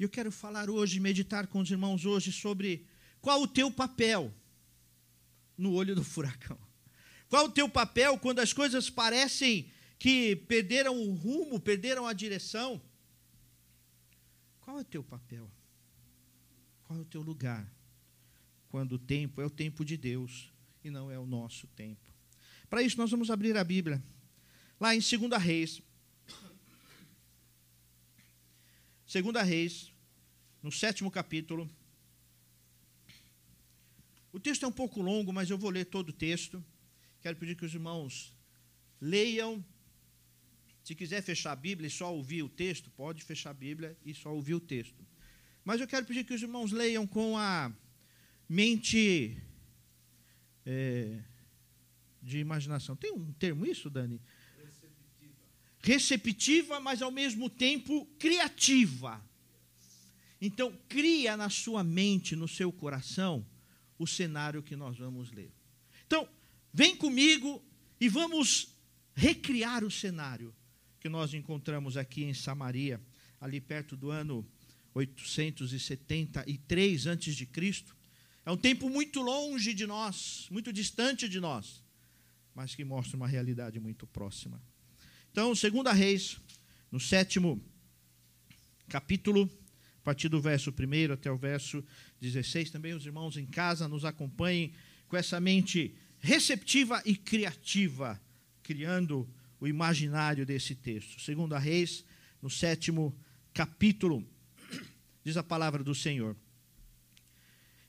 E eu quero falar hoje, meditar com os irmãos hoje sobre qual o teu papel no olho do furacão. Qual o teu papel quando as coisas parecem que perderam o rumo, perderam a direção? Qual é o teu papel? Qual é o teu lugar? Quando o tempo é o tempo de Deus e não é o nosso tempo. Para isso, nós vamos abrir a Bíblia, lá em 2 Reis. 2 Reis, no sétimo capítulo. O texto é um pouco longo, mas eu vou ler todo o texto. Quero pedir que os irmãos leiam. Se quiser fechar a Bíblia e só ouvir o texto, pode fechar a Bíblia e só ouvir o texto. Mas eu quero pedir que os irmãos leiam com a mente é, de imaginação. Tem um termo isso, Dani? Receptiva. Receptiva, mas ao mesmo tempo criativa. Então, cria na sua mente, no seu coração, o cenário que nós vamos ler. Então, vem comigo e vamos recriar o cenário que nós encontramos aqui em Samaria, ali perto do ano 873 antes de Cristo. É um tempo muito longe de nós, muito distante de nós, mas que mostra uma realidade muito próxima. Então, segunda Reis, no sétimo capítulo, a partir do verso 1 até o verso 16. Também os irmãos em casa nos acompanhem com essa mente receptiva e criativa, criando o imaginário desse texto. Segundo a Reis, no sétimo capítulo, diz a palavra do Senhor.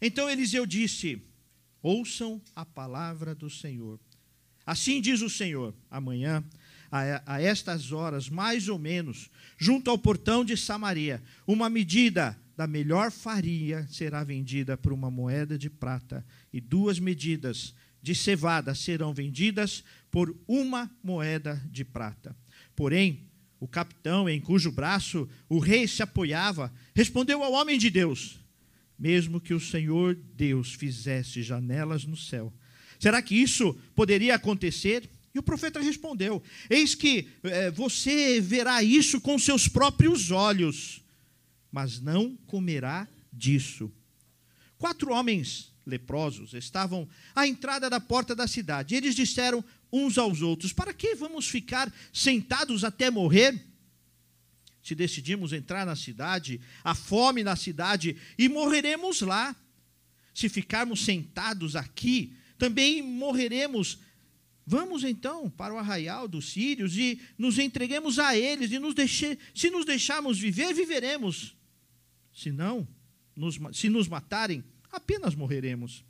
Então Eliseu disse: Ouçam a palavra do Senhor. Assim diz o Senhor: amanhã a, a estas horas, mais ou menos, junto ao portão de Samaria, uma medida da melhor farinha será vendida por uma moeda de prata, e duas medidas de cevada serão vendidas por uma moeda de prata. Porém, o capitão, em cujo braço o rei se apoiava, respondeu ao homem de Deus: Mesmo que o Senhor Deus fizesse janelas no céu, será que isso poderia acontecer? E o profeta respondeu: Eis que é, você verá isso com seus próprios olhos, mas não comerá disso. Quatro homens leprosos estavam à entrada da porta da cidade. Eles disseram uns aos outros: Para que vamos ficar sentados até morrer? Se decidimos entrar na cidade, há fome na cidade e morreremos lá. Se ficarmos sentados aqui, também morreremos Vamos então para o arraial dos sírios e nos entreguemos a eles, e nos deixe, se nos deixarmos viver, viveremos. Se não, nos, se nos matarem, apenas morreremos.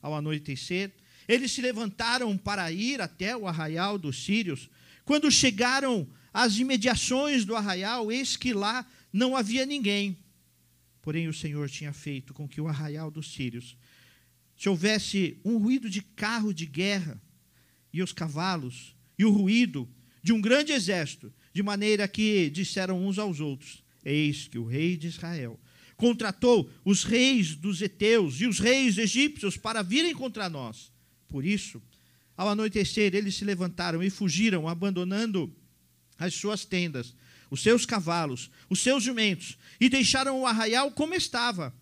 Ao anoitecer, eles se levantaram para ir até o arraial dos sírios. Quando chegaram às imediações do arraial, eis que lá não havia ninguém. Porém, o Senhor tinha feito com que o arraial dos sírios se houvesse um ruído de carro de guerra e os cavalos e o ruído de um grande exército, de maneira que disseram uns aos outros: Eis que o rei de Israel contratou os reis dos heteus e os reis egípcios para virem contra nós. Por isso, ao anoitecer, eles se levantaram e fugiram, abandonando as suas tendas, os seus cavalos, os seus jumentos, e deixaram o arraial como estava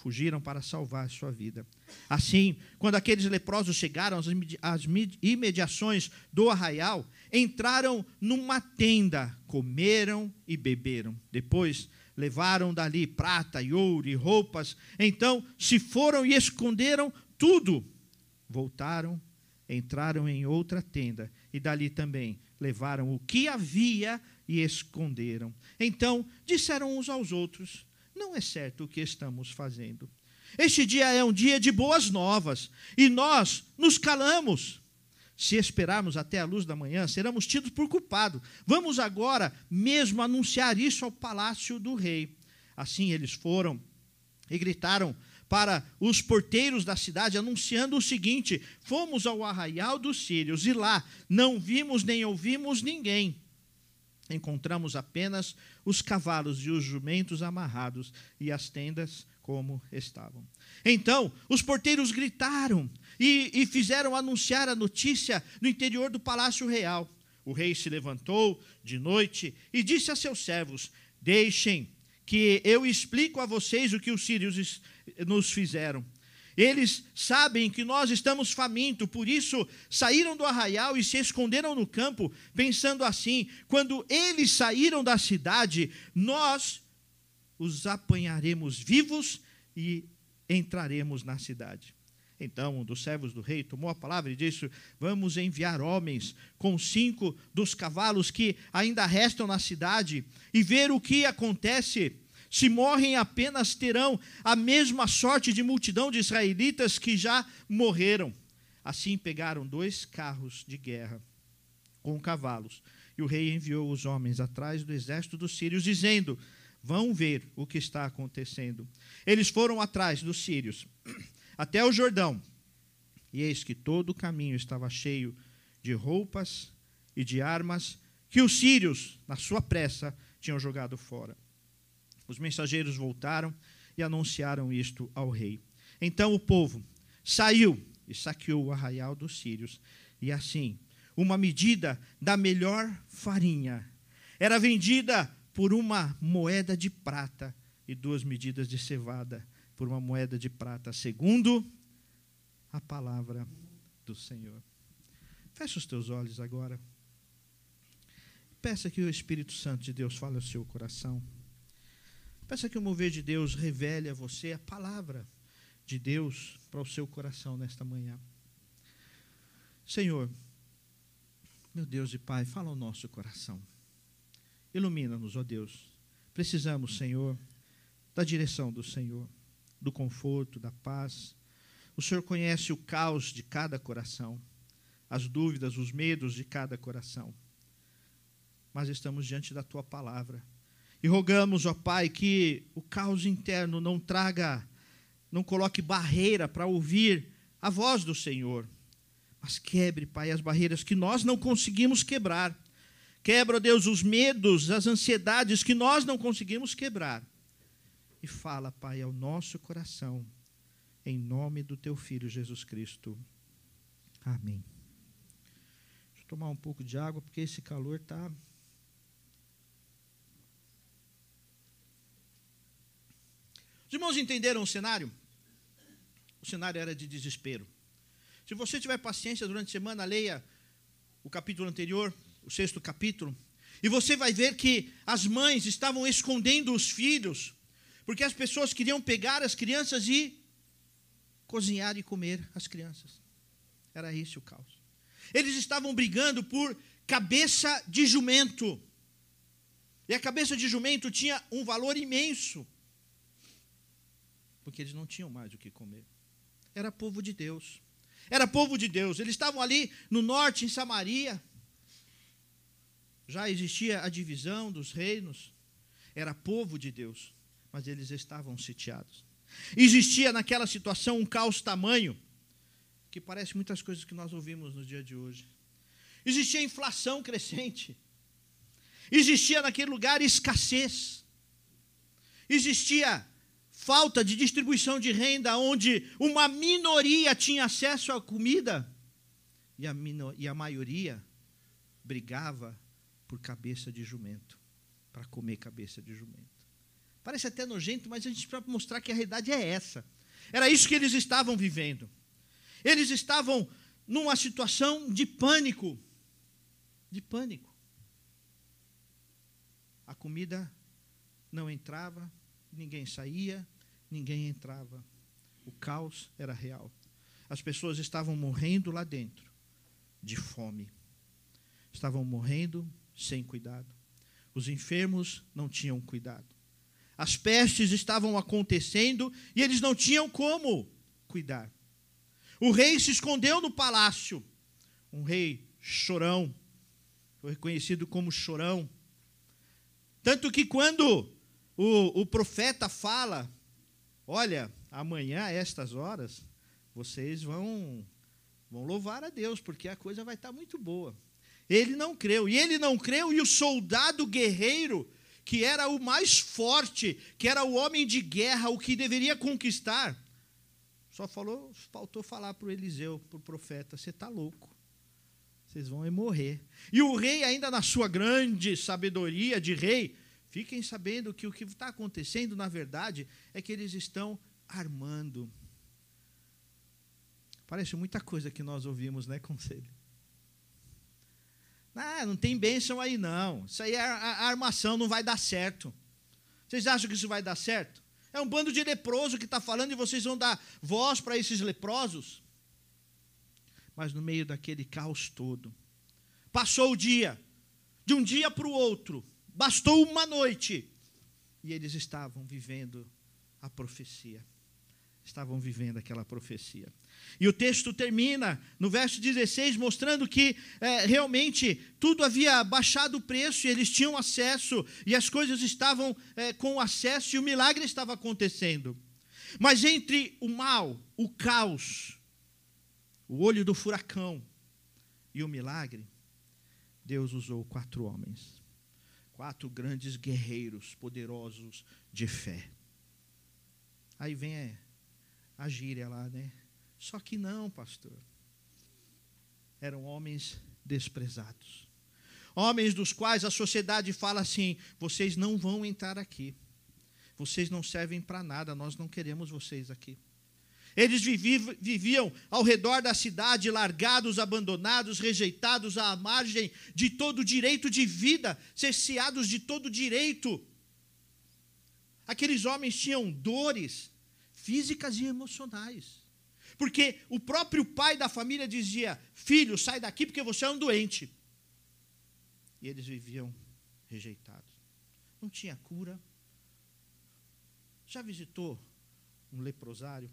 fugiram para salvar sua vida. Assim, quando aqueles leprosos chegaram às imediações do arraial, entraram numa tenda, comeram e beberam. Depois, levaram dali prata e ouro e roupas. Então, se foram e esconderam tudo. Voltaram, entraram em outra tenda e dali também levaram o que havia e esconderam. Então, disseram uns aos outros: não é certo o que estamos fazendo. Este dia é um dia de boas novas e nós nos calamos. Se esperarmos até a luz da manhã, seremos tidos por culpado. Vamos agora mesmo anunciar isso ao palácio do rei. Assim eles foram e gritaram para os porteiros da cidade, anunciando o seguinte: Fomos ao arraial dos sírios e lá não vimos nem ouvimos ninguém encontramos apenas os cavalos e os jumentos amarrados e as tendas como estavam. Então, os porteiros gritaram e, e, fizeram anunciar a notícia no interior do palácio real. O rei se levantou de noite e disse a seus servos: Deixem que eu explico a vocês o que os sírios nos fizeram. Eles sabem que nós estamos famintos, por isso saíram do arraial e se esconderam no campo, pensando assim: quando eles saíram da cidade, nós os apanharemos vivos e entraremos na cidade. Então um dos servos do rei tomou a palavra e disse: Vamos enviar homens com cinco dos cavalos que ainda restam na cidade e ver o que acontece. Se morrem apenas, terão a mesma sorte de multidão de israelitas que já morreram. Assim pegaram dois carros de guerra com cavalos. E o rei enviou os homens atrás do exército dos sírios, dizendo: Vão ver o que está acontecendo. Eles foram atrás dos sírios até o Jordão. E eis que todo o caminho estava cheio de roupas e de armas que os sírios, na sua pressa, tinham jogado fora. Os mensageiros voltaram e anunciaram isto ao rei. Então o povo saiu e saqueou o arraial dos sírios. E assim, uma medida da melhor farinha era vendida por uma moeda de prata e duas medidas de cevada por uma moeda de prata, segundo a palavra do Senhor. Feche os teus olhos agora. Peça que o Espírito Santo de Deus fale ao seu coração. Peça que o mover de Deus revele a você a palavra de Deus para o seu coração nesta manhã. Senhor, meu Deus e Pai, fala ao nosso coração. Ilumina-nos, ó Deus. Precisamos, Senhor, da direção do Senhor, do conforto, da paz. O Senhor conhece o caos de cada coração, as dúvidas, os medos de cada coração. Mas estamos diante da tua palavra e rogamos, ó Pai, que o caos interno não traga, não coloque barreira para ouvir a voz do Senhor. Mas quebre, Pai, as barreiras que nós não conseguimos quebrar. Quebra, ó Deus, os medos, as ansiedades que nós não conseguimos quebrar. E fala, Pai, ao nosso coração, em nome do Teu Filho Jesus Cristo. Amém. Deixa eu tomar um pouco de água, porque esse calor está Os irmãos entenderam o cenário? O cenário era de desespero. Se você tiver paciência durante a semana, leia o capítulo anterior, o sexto capítulo, e você vai ver que as mães estavam escondendo os filhos, porque as pessoas queriam pegar as crianças e cozinhar e comer as crianças. Era esse o caos. Eles estavam brigando por cabeça de jumento. E a cabeça de jumento tinha um valor imenso porque eles não tinham mais o que comer. Era povo de Deus. Era povo de Deus. Eles estavam ali no norte, em Samaria. Já existia a divisão dos reinos. Era povo de Deus, mas eles estavam sitiados. Existia naquela situação um caos tamanho, que parece muitas coisas que nós ouvimos no dia de hoje. Existia inflação crescente. Existia naquele lugar escassez. Existia falta de distribuição de renda, onde uma minoria tinha acesso à comida e a, e a maioria brigava por cabeça de jumento, para comer cabeça de jumento. Parece até nojento, mas a gente para mostrar que a realidade é essa. Era isso que eles estavam vivendo. Eles estavam numa situação de pânico. De pânico. A comida não entrava, ninguém saía, ninguém entrava. O caos era real. As pessoas estavam morrendo lá dentro, de fome. Estavam morrendo sem cuidado. Os enfermos não tinham cuidado. As pestes estavam acontecendo e eles não tinham como cuidar. O rei se escondeu no palácio. Um rei chorão, foi reconhecido como chorão. Tanto que quando o, o profeta fala: Olha, amanhã, a estas horas, vocês vão, vão louvar a Deus, porque a coisa vai estar muito boa. Ele não creu, e ele não creu, e o soldado guerreiro, que era o mais forte, que era o homem de guerra, o que deveria conquistar, só falou, faltou falar para o Eliseu, para o profeta: você está louco, vocês vão morrer. E o rei, ainda na sua grande sabedoria de rei, Fiquem sabendo que o que está acontecendo, na verdade, é que eles estão armando. Parece muita coisa que nós ouvimos, né, conselho? Ah, não tem bênção aí, não. Isso aí é a, armação, não vai dar certo. Vocês acham que isso vai dar certo? É um bando de leproso que está falando e vocês vão dar voz para esses leprosos? Mas no meio daquele caos todo, passou o dia, de um dia para o outro, bastou uma noite, e eles estavam vivendo a profecia. Estavam vivendo aquela profecia. E o texto termina no verso 16, mostrando que é, realmente tudo havia baixado o preço e eles tinham acesso, e as coisas estavam é, com acesso, e o milagre estava acontecendo. Mas entre o mal, o caos, o olho do furacão e o milagre, Deus usou quatro homens, quatro grandes guerreiros poderosos de fé. Aí vem a, a gíria lá, né? Só que não, pastor. Eram homens desprezados. Homens dos quais a sociedade fala assim: vocês não vão entrar aqui. Vocês não servem para nada, nós não queremos vocês aqui. Eles viviam ao redor da cidade, largados, abandonados, rejeitados à margem de todo direito de vida, cerceados de todo direito. Aqueles homens tinham dores físicas e emocionais. Porque o próprio pai da família dizia: Filho, sai daqui porque você é um doente. E eles viviam rejeitados. Não tinha cura. Já visitou um leprosário?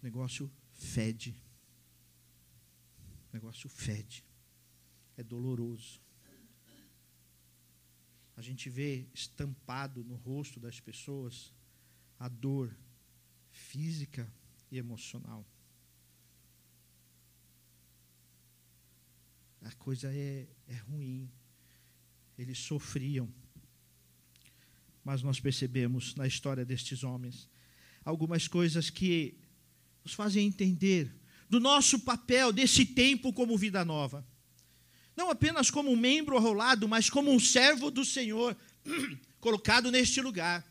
O negócio fede. O negócio fede. É doloroso. A gente vê estampado no rosto das pessoas a dor física e emocional. A coisa é, é ruim. Eles sofriam. Mas nós percebemos na história destes homens algumas coisas que nos fazem entender do nosso papel desse tempo como vida nova. Não apenas como um membro arrolado, mas como um servo do Senhor colocado neste lugar.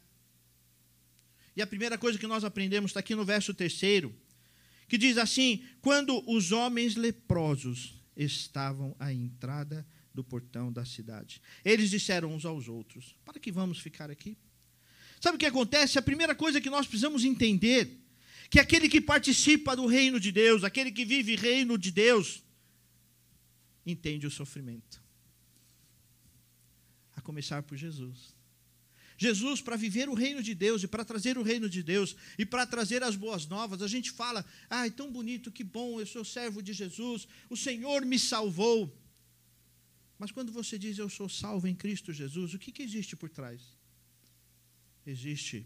E a primeira coisa que nós aprendemos está aqui no verso terceiro, que diz assim: quando os homens leprosos estavam à entrada do portão da cidade, eles disseram uns aos outros: Para que vamos ficar aqui? Sabe o que acontece? A primeira coisa que nós precisamos entender que aquele que participa do reino de Deus, aquele que vive reino de Deus, entende o sofrimento. A começar por Jesus. Jesus, para viver o reino de Deus e para trazer o reino de Deus e para trazer as boas novas, a gente fala: ai, tão bonito, que bom, eu sou servo de Jesus, o Senhor me salvou. Mas quando você diz eu sou salvo em Cristo Jesus, o que, que existe por trás? Existe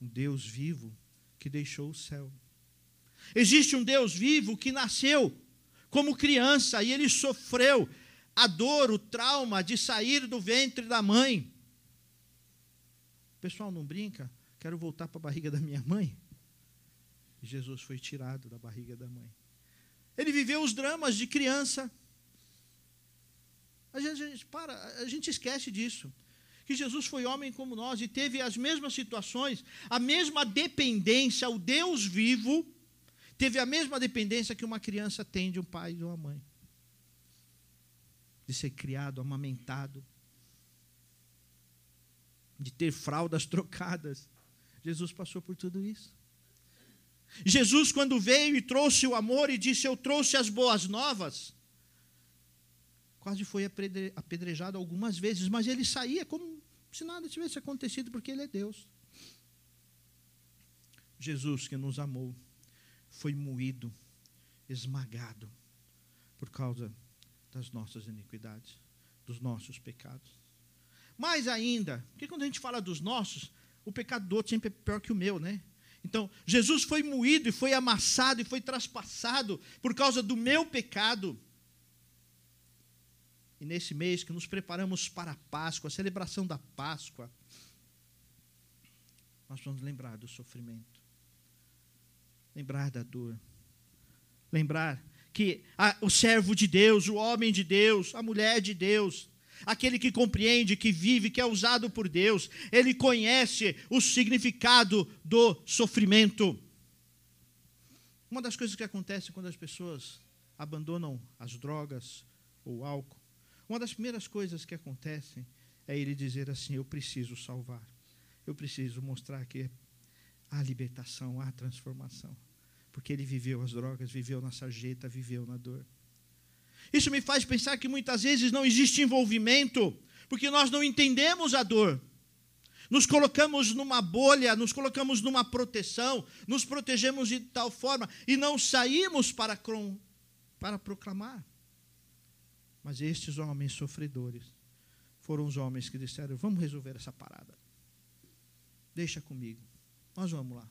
um Deus vivo que deixou o céu. Existe um Deus vivo que nasceu como criança e ele sofreu a dor, o trauma de sair do ventre da mãe pessoal não brinca, quero voltar para a barriga da minha mãe. Jesus foi tirado da barriga da mãe. Ele viveu os dramas de criança. A gente, a gente, para, a gente esquece disso. Que Jesus foi homem como nós e teve as mesmas situações, a mesma dependência, o Deus vivo teve a mesma dependência que uma criança tem de um pai e de uma mãe. De ser criado, amamentado, de ter fraldas trocadas. Jesus passou por tudo isso. Jesus, quando veio e trouxe o amor e disse: Eu trouxe as boas novas, quase foi apedrejado algumas vezes, mas ele saía como se nada tivesse acontecido, porque ele é Deus. Jesus, que nos amou, foi moído, esmagado, por causa das nossas iniquidades, dos nossos pecados. Mais ainda, porque quando a gente fala dos nossos, o pecado do outro sempre é pior que o meu, né? Então, Jesus foi moído e foi amassado e foi traspassado por causa do meu pecado. E nesse mês que nos preparamos para a Páscoa, a celebração da Páscoa, nós vamos lembrar do sofrimento, lembrar da dor, lembrar que a, o servo de Deus, o homem de Deus, a mulher de Deus, aquele que compreende, que vive, que é usado por Deus, ele conhece o significado do sofrimento. Uma das coisas que acontece quando as pessoas abandonam as drogas ou o álcool, uma das primeiras coisas que acontecem é ele dizer assim: Eu preciso salvar, eu preciso mostrar que há libertação, há transformação. Porque ele viveu as drogas, viveu na sarjeta, viveu na dor. Isso me faz pensar que muitas vezes não existe envolvimento, porque nós não entendemos a dor. Nos colocamos numa bolha, nos colocamos numa proteção, nos protegemos de tal forma e não saímos para, para proclamar. Mas estes homens sofredores foram os homens que disseram: Vamos resolver essa parada. Deixa comigo. Nós vamos lá.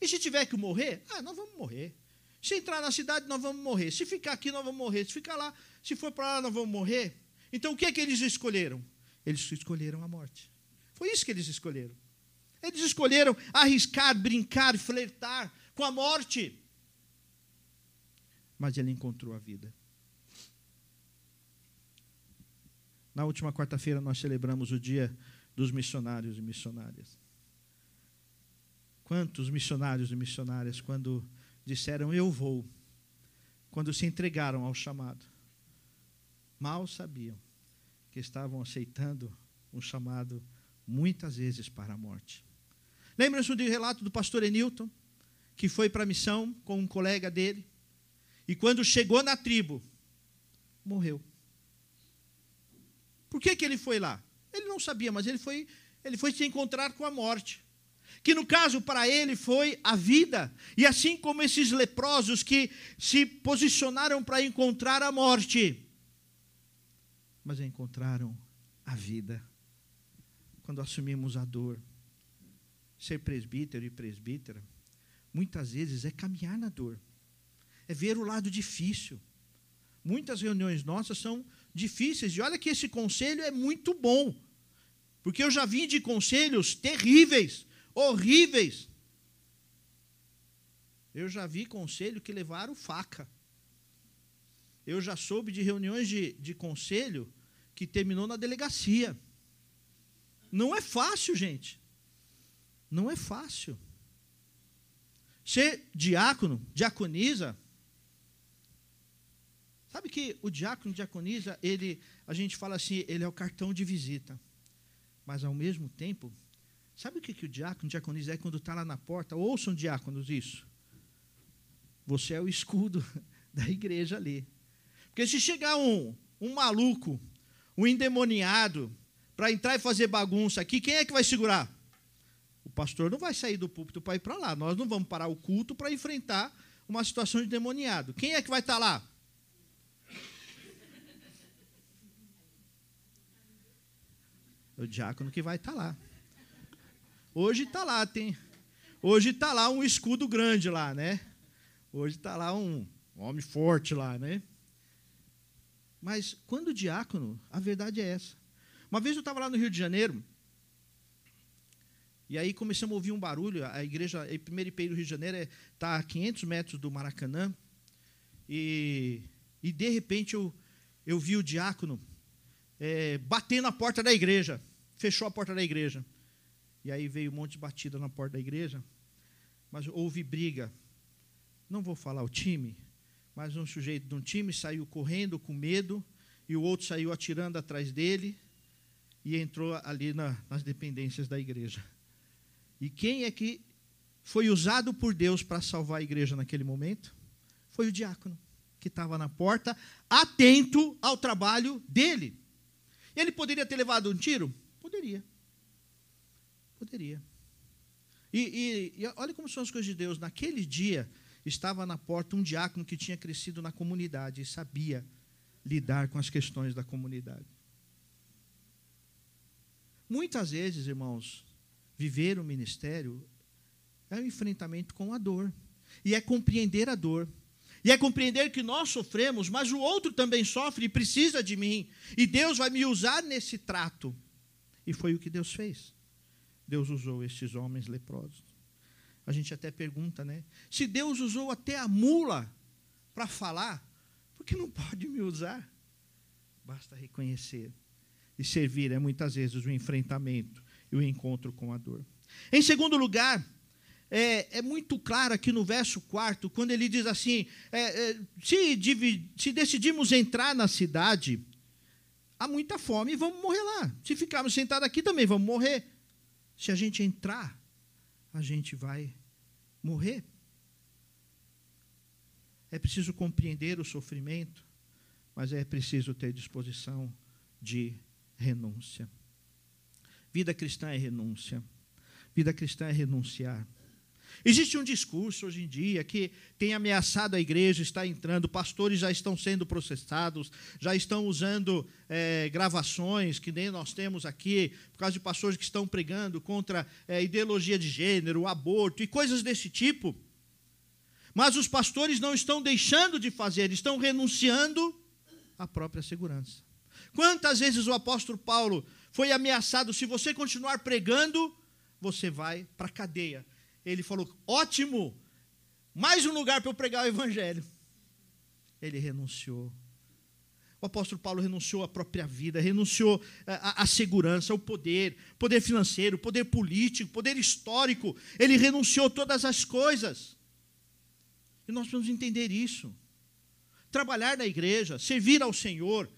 E se tiver que morrer, ah, nós vamos morrer. Se entrar na cidade, nós vamos morrer. Se ficar aqui, nós vamos morrer. Se ficar lá, se for para lá, nós vamos morrer. Então o que é que eles escolheram? Eles escolheram a morte. Foi isso que eles escolheram. Eles escolheram arriscar, brincar, flertar com a morte. Mas ele encontrou a vida. Na última quarta-feira nós celebramos o dia dos missionários e missionárias. Quantos missionários e missionárias, quando disseram eu vou, quando se entregaram ao chamado, mal sabiam que estavam aceitando um chamado muitas vezes para a morte. Lembram-se do relato do pastor Enilton, que foi para a missão com um colega dele, e quando chegou na tribo, morreu. Por que, que ele foi lá? Ele não sabia, mas ele foi, ele foi se encontrar com a morte que no caso para ele foi a vida. E assim como esses leprosos que se posicionaram para encontrar a morte, mas encontraram a vida. Quando assumimos a dor, ser presbítero e presbítera, muitas vezes é caminhar na dor, é ver o lado difícil. Muitas reuniões nossas são difíceis, e olha que esse conselho é muito bom, porque eu já vim de conselhos terríveis, horríveis. Eu já vi conselho que levaram faca. Eu já soube de reuniões de, de conselho que terminou na delegacia. Não é fácil, gente. Não é fácil. Ser diácono, diaconisa. Sabe que o diácono, diaconisa, ele, a gente fala assim, ele é o cartão de visita. Mas ao mesmo tempo, Sabe o que, que o diácono, diaconisa é quando está lá na porta? Ouçam, diáconos, isso. Você é o escudo da igreja ali. Porque se chegar um, um maluco, um endemoniado, para entrar e fazer bagunça aqui, quem é que vai segurar? O pastor não vai sair do púlpito para ir para lá. Nós não vamos parar o culto para enfrentar uma situação de demoniado. Quem é que vai estar tá lá? O diácono que vai estar tá lá. Hoje está lá, tem. Hoje está lá um escudo grande lá, né? Hoje está lá um, homem forte lá, né? Mas quando diácono, a verdade é essa. Uma vez eu estava lá no Rio de Janeiro, e aí começamos a ouvir um barulho. A igreja, a primeira IPI do Rio de Janeiro está é, a 500 metros do Maracanã. E, e de repente eu, eu vi o diácono é, bater na porta da igreja. Fechou a porta da igreja. E aí veio um monte de batida na porta da igreja. Mas houve briga. Não vou falar o time, mas um sujeito de um time saiu correndo com medo e o outro saiu atirando atrás dele e entrou ali na, nas dependências da igreja. E quem é que foi usado por Deus para salvar a igreja naquele momento? Foi o diácono, que estava na porta, atento ao trabalho dele. Ele poderia ter levado um tiro? Poderia. Poderia. E, e, e, olha como são as coisas de Deus. Naquele dia, estava na porta um diácono que tinha crescido na comunidade e sabia lidar com as questões da comunidade. Muitas vezes, irmãos, viver o ministério é um enfrentamento com a dor. E é compreender a dor. E é compreender que nós sofremos, mas o outro também sofre e precisa de mim. E Deus vai me usar nesse trato. E foi o que Deus fez. Deus usou estes homens leprosos. A gente até pergunta, né? Se Deus usou até a mula para falar, por que não pode me usar? Basta reconhecer E servir é muitas vezes o enfrentamento e o encontro com a dor. Em segundo lugar, é, é, muito claro aqui no verso 4, quando ele diz assim: é, é, se, se decidimos entrar na cidade, há muita fome e vamos morrer lá. Se ficarmos sentados aqui também vamos morrer. Se a gente entrar, a gente vai morrer. É preciso compreender o sofrimento, mas é preciso ter disposição de renúncia. Vida cristã é renúncia. Vida cristã é renunciar. Existe um discurso hoje em dia que tem ameaçado a igreja, está entrando, pastores já estão sendo processados, já estão usando é, gravações que nem nós temos aqui, por causa de pastores que estão pregando contra é, ideologia de gênero, aborto e coisas desse tipo. Mas os pastores não estão deixando de fazer, estão renunciando à própria segurança. Quantas vezes o apóstolo Paulo foi ameaçado: se você continuar pregando, você vai para a cadeia. Ele falou: ótimo, mais um lugar para eu pregar o evangelho. Ele renunciou. O apóstolo Paulo renunciou à própria vida, renunciou à, à segurança, ao poder, poder financeiro, poder político, poder histórico. Ele renunciou todas as coisas. E nós precisamos entender isso. Trabalhar na igreja, servir ao Senhor,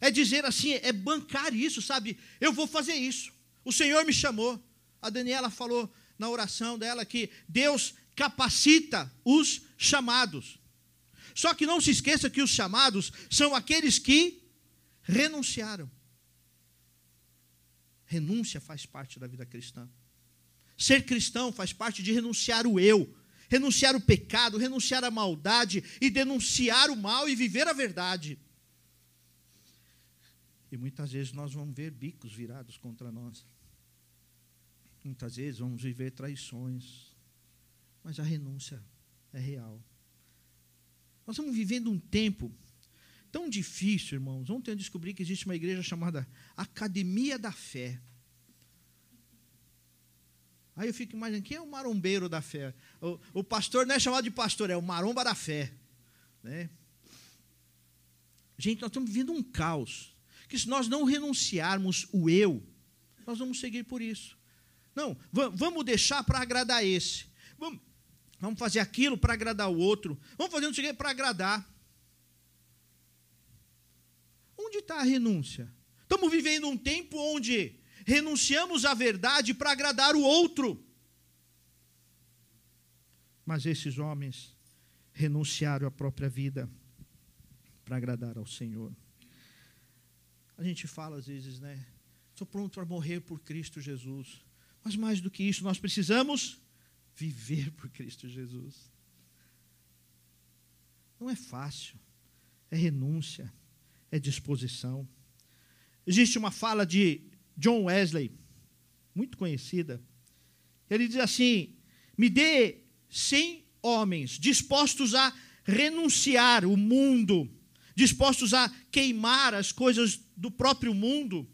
é dizer assim, é bancar isso, sabe? Eu vou fazer isso. O Senhor me chamou. A Daniela falou na oração dela que Deus capacita os chamados. Só que não se esqueça que os chamados são aqueles que renunciaram. Renúncia faz parte da vida cristã. Ser cristão faz parte de renunciar o eu, renunciar o pecado, renunciar a maldade e denunciar o mal e viver a verdade. E muitas vezes nós vamos ver bicos virados contra nós. Muitas vezes vamos viver traições. Mas a renúncia é real. Nós estamos vivendo um tempo tão difícil, irmãos. Ontem eu descobri que existe uma igreja chamada Academia da Fé. Aí eu fico imaginando, quem é o marombeiro da fé? O, o pastor não é chamado de pastor, é o maromba da fé. Né? Gente, nós estamos vivendo um caos que se nós não renunciarmos o eu, nós vamos seguir por isso. Não, vamos deixar para agradar esse. Vamos, fazer aquilo para agradar o outro. Vamos fazer não sei para agradar. Onde está a renúncia? Estamos vivendo um tempo onde renunciamos à verdade para agradar o outro. Mas esses homens renunciaram à própria vida para agradar ao Senhor. A gente fala às vezes, né? Estou pronto para morrer por Cristo Jesus. Mas mais do que isso, nós precisamos viver por Cristo Jesus. Não é fácil, é renúncia, é disposição. Existe uma fala de John Wesley, muito conhecida. Ele diz assim: Me dê cem homens dispostos a renunciar o mundo dispostos a queimar as coisas do próprio mundo,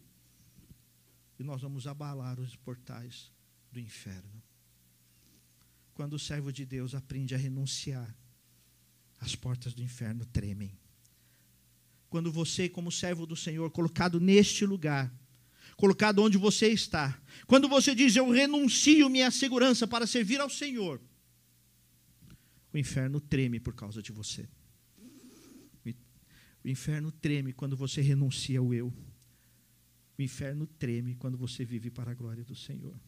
e nós vamos abalar os portais do inferno. Quando o servo de Deus aprende a renunciar, as portas do inferno tremem. Quando você, como servo do Senhor, colocado neste lugar, colocado onde você está, quando você diz eu renuncio minha segurança para servir ao Senhor, o inferno treme por causa de você. O inferno treme quando você renuncia ao eu. O inferno treme quando você vive para a glória do Senhor.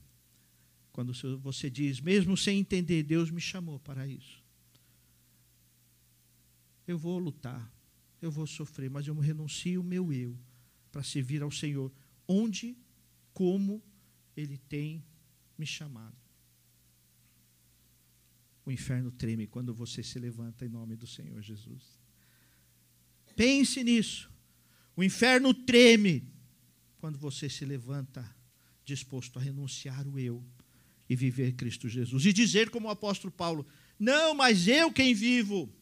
Quando você diz, mesmo sem entender, Deus me chamou para isso. Eu vou lutar, eu vou sofrer, mas eu renuncio o meu eu para servir ao Senhor, onde, como Ele tem me chamado. O inferno treme quando você se levanta em nome do Senhor Jesus. Pense nisso. O inferno treme quando você se levanta disposto a renunciar o eu e viver Cristo Jesus. E dizer, como o apóstolo Paulo: Não, mas eu quem vivo.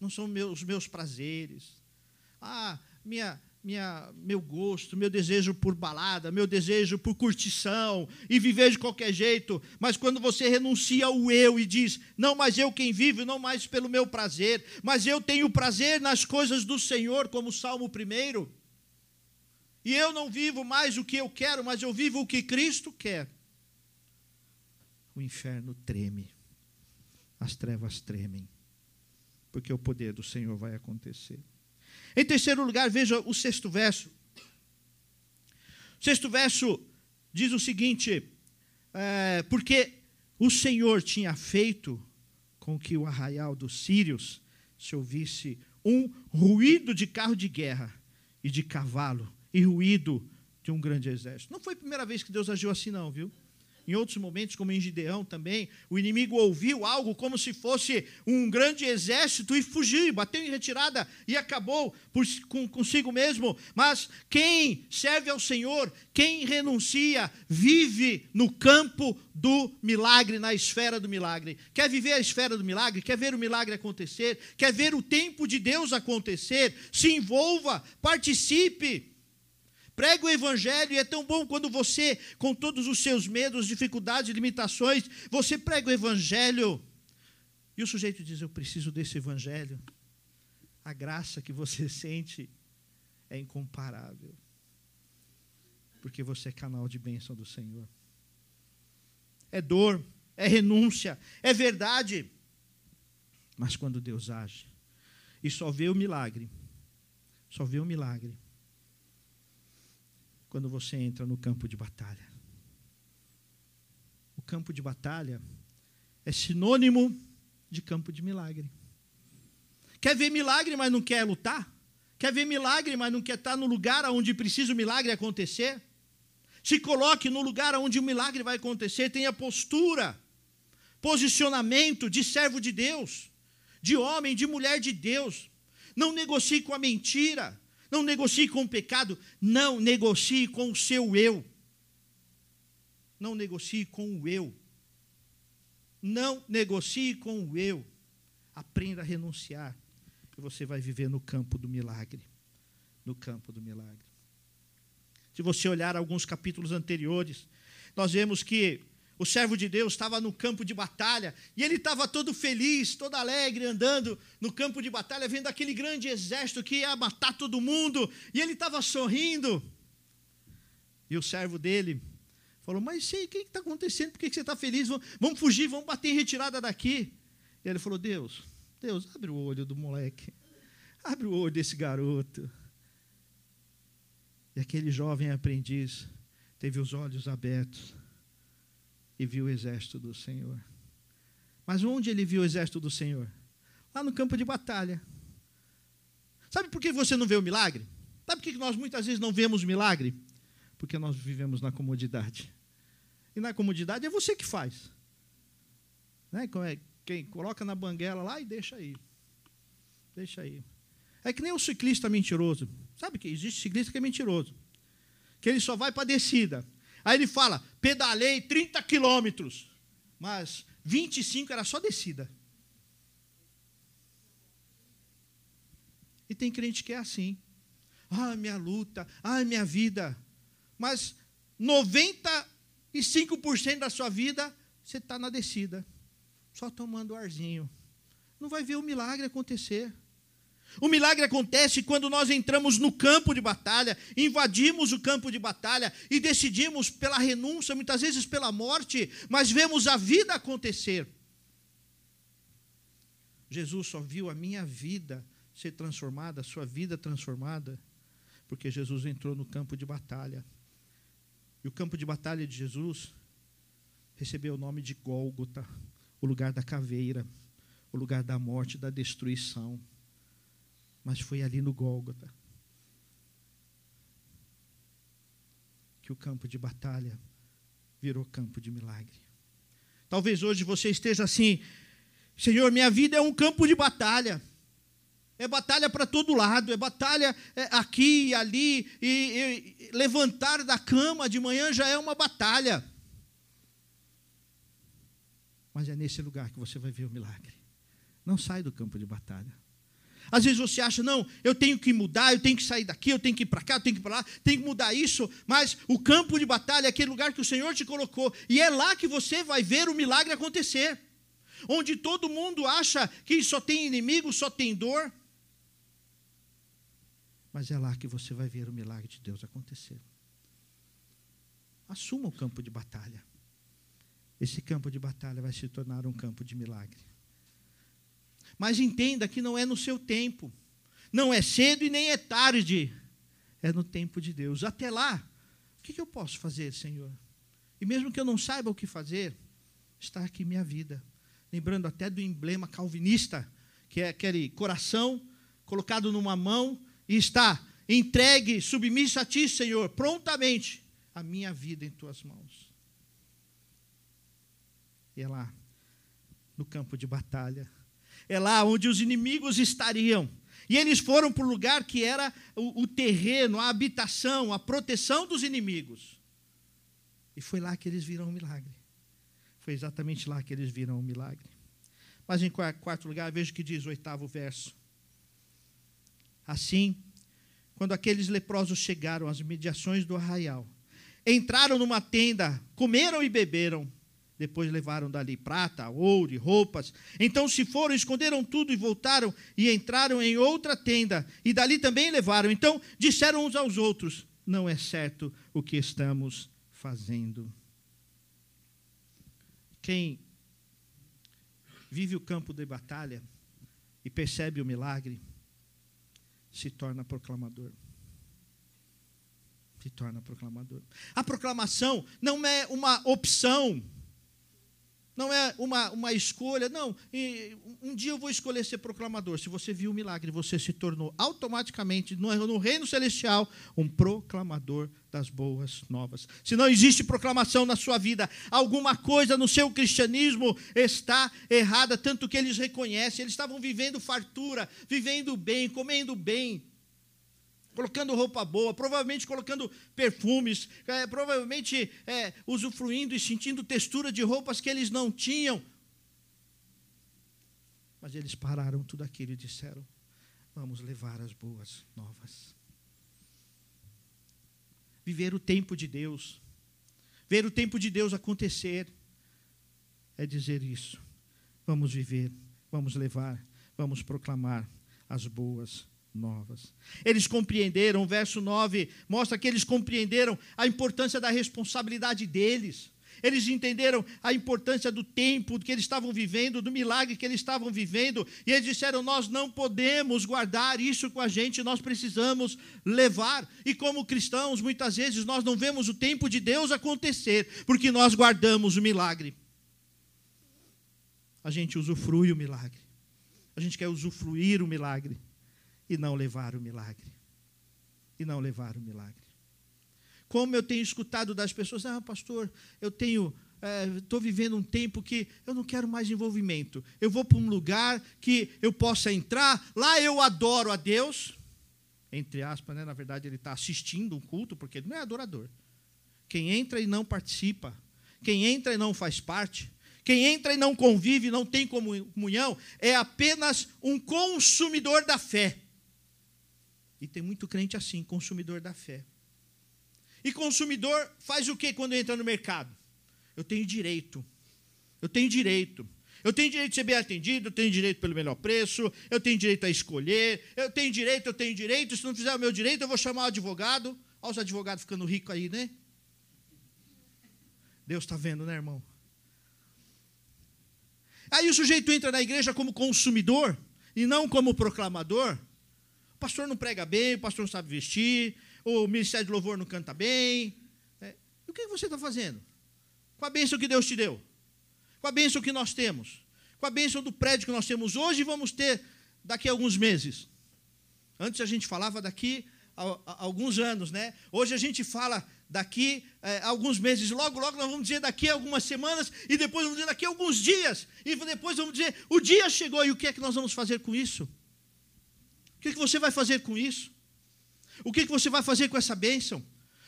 Não são meus, os meus prazeres. Ah, minha, minha, meu gosto, meu desejo por balada, meu desejo por curtição e viver de qualquer jeito, mas quando você renuncia ao eu e diz: Não, mas eu quem vivo, não mais pelo meu prazer, mas eu tenho prazer nas coisas do Senhor, como o Salmo 1, e eu não vivo mais o que eu quero, mas eu vivo o que Cristo quer, o inferno treme, as trevas tremem, porque o poder do Senhor vai acontecer. Em terceiro lugar, veja o sexto verso. O sexto verso diz o seguinte: é, porque o Senhor tinha feito com que o arraial dos sírios se ouvisse um ruído de carro de guerra e de cavalo e ruído de um grande exército. Não foi a primeira vez que Deus agiu assim, não, viu? Em outros momentos, como em Gideão também, o inimigo ouviu algo como se fosse um grande exército e fugiu, bateu em retirada e acabou por, com, consigo mesmo. Mas quem serve ao Senhor, quem renuncia, vive no campo do milagre, na esfera do milagre. Quer viver a esfera do milagre? Quer ver o milagre acontecer? Quer ver o tempo de Deus acontecer? Se envolva, participe. Prega o evangelho e é tão bom quando você, com todos os seus medos, dificuldades, limitações, você prega o evangelho. E o sujeito diz: Eu preciso desse evangelho. A graça que você sente é incomparável. Porque você é canal de bênção do Senhor. É dor, é renúncia, é verdade. Mas quando Deus age, e só vê o milagre, só vê o milagre quando você entra no campo de batalha. O campo de batalha é sinônimo de campo de milagre. Quer ver milagre, mas não quer lutar? Quer ver milagre, mas não quer estar no lugar onde precisa o milagre acontecer? Se coloque no lugar onde o milagre vai acontecer, tenha postura, posicionamento de servo de Deus, de homem, de mulher de Deus. Não negocie com a mentira, não negocie com o pecado, não negocie com o seu eu. Não negocie com o eu. Não negocie com o eu. Aprenda a renunciar. E você vai viver no campo do milagre. No campo do milagre. Se você olhar alguns capítulos anteriores, nós vemos que o servo de Deus estava no campo de batalha e ele estava todo feliz, todo alegre, andando no campo de batalha, vendo aquele grande exército que ia matar todo mundo, e ele estava sorrindo. E o servo dele falou: Mas sei, o que está acontecendo? Por que você está feliz? Vamos fugir, vamos bater em retirada daqui. E ele falou: Deus, Deus, abre o olho do moleque, abre o olho desse garoto. E aquele jovem aprendiz teve os olhos abertos e viu o exército do Senhor. Mas onde ele viu o exército do Senhor? Lá no campo de batalha. Sabe por que você não vê o milagre? Sabe por que nós muitas vezes não vemos o milagre? Porque nós vivemos na comodidade. E na comodidade é você que faz. Né? É, quem coloca na banguela lá e deixa aí. Deixa aí. É que nem o ciclista mentiroso. Sabe que existe ciclista que é mentiroso. Que ele só vai para a descida. Aí ele fala: pedalei 30 quilômetros, mas 25 era só descida. E tem crente que é assim. Ah, minha luta, ah, minha vida. Mas 95% da sua vida você está na descida, só tomando arzinho. Não vai ver o milagre acontecer. O milagre acontece quando nós entramos no campo de batalha, invadimos o campo de batalha e decidimos pela renúncia, muitas vezes pela morte, mas vemos a vida acontecer. Jesus só viu a minha vida ser transformada, a sua vida transformada, porque Jesus entrou no campo de batalha. E o campo de batalha de Jesus recebeu o nome de Gólgota, o lugar da caveira, o lugar da morte, da destruição mas foi ali no Gólgota que o campo de batalha virou campo de milagre. Talvez hoje você esteja assim, Senhor, minha vida é um campo de batalha. É batalha para todo lado, é batalha é, aqui e ali, e, e levantar da cama de manhã já é uma batalha. Mas é nesse lugar que você vai ver o milagre. Não sai do campo de batalha. Às vezes você acha, não, eu tenho que mudar, eu tenho que sair daqui, eu tenho que ir para cá, eu tenho que ir para lá, tenho que mudar isso, mas o campo de batalha é aquele lugar que o Senhor te colocou, e é lá que você vai ver o milagre acontecer. Onde todo mundo acha que só tem inimigo, só tem dor. Mas é lá que você vai ver o milagre de Deus acontecer. Assuma o campo de batalha. Esse campo de batalha vai se tornar um campo de milagre. Mas entenda que não é no seu tempo. Não é cedo e nem é tarde. É no tempo de Deus. Até lá, o que eu posso fazer, Senhor? E mesmo que eu não saiba o que fazer, está aqui minha vida. Lembrando até do emblema calvinista, que é aquele coração colocado numa mão e está entregue, submisso a ti, Senhor, prontamente a minha vida em tuas mãos. E é lá, no campo de batalha, é lá onde os inimigos estariam. E eles foram para o lugar que era o, o, terreno, a habitação, a proteção dos inimigos. E foi lá que eles viram o milagre. Foi exatamente lá que eles viram o milagre. Mas em quarto lugar, veja o que diz o oitavo verso. Assim, quando aqueles leprosos chegaram às mediações do arraial, entraram numa tenda, comeram e beberam. Depois levaram dali prata, ouro e roupas. Então se foram, esconderam tudo e voltaram e entraram em outra tenda. E dali também levaram. Então disseram uns aos outros: Não é certo o que estamos fazendo. Quem vive o campo de batalha e percebe o milagre, se torna proclamador. Se torna proclamador. A proclamação não é uma opção, não é uma, uma escolha, não. um dia eu vou escolher ser proclamador. Se você viu o milagre, você se tornou automaticamente, no, no reino celestial, um proclamador das boas novas. Se não existe proclamação na sua vida, alguma coisa no seu cristianismo está errada, tanto que eles reconhecem. Eles estavam vivendo fartura, vivendo bem, comendo bem, colocando roupa boa, provavelmente colocando perfumes, é, provavelmente é, usufruindo e sentindo textura de roupas que eles não tinham. Mas eles pararam tudo aquilo e disseram: Vamos levar as boas novas viver o tempo de Deus. Ver o tempo de Deus acontecer é dizer isso. Vamos viver, vamos levar, vamos proclamar as boas novas. Eles compreenderam, o verso 9 mostra que eles compreenderam a importância da responsabilidade deles. Eles entenderam a importância do tempo que eles estavam vivendo, do milagre que eles estavam vivendo, e eles disseram: Nós não podemos guardar isso com a gente, nós precisamos levar. E como cristãos, muitas vezes nós não vemos o tempo de Deus acontecer, porque nós guardamos o milagre. A gente usufrui o milagre, a gente quer usufruir o milagre e não levar o milagre. E não levar o milagre. Como eu tenho escutado das pessoas, ah, pastor, eu tenho estou é, vivendo um tempo que eu não quero mais envolvimento. Eu vou para um lugar que eu possa entrar, lá eu adoro a Deus, entre aspas, né? na verdade ele está assistindo um culto, porque ele não é adorador. Quem entra e não participa, quem entra e não faz parte, quem entra e não convive, não tem comunhão, é apenas um consumidor da fé. E tem muito crente assim, consumidor da fé. E consumidor faz o que quando entra no mercado? Eu tenho direito. Eu tenho direito. Eu tenho direito de ser bem atendido, eu tenho direito pelo melhor preço, eu tenho direito a escolher, eu tenho direito, eu tenho direito. Se não fizer o meu direito, eu vou chamar o advogado. Olha os advogados ficando ricos aí, né? Deus está vendo, né, irmão? Aí o sujeito entra na igreja como consumidor e não como proclamador. Pastor não prega bem, o pastor não sabe vestir, o ministério de louvor não canta bem. É, e o que você está fazendo? Com a bênção que Deus te deu, com a bênção que nós temos, com a bênção do prédio que nós temos hoje e vamos ter daqui a alguns meses. Antes a gente falava daqui a, a alguns anos, né? Hoje a gente fala daqui é, a alguns meses, logo, logo nós vamos dizer daqui a algumas semanas, e depois vamos dizer daqui a alguns dias, e depois vamos dizer, o dia chegou, e o que é que nós vamos fazer com isso? Que, que você vai fazer com isso? O que, você vai fazer com essa bênção?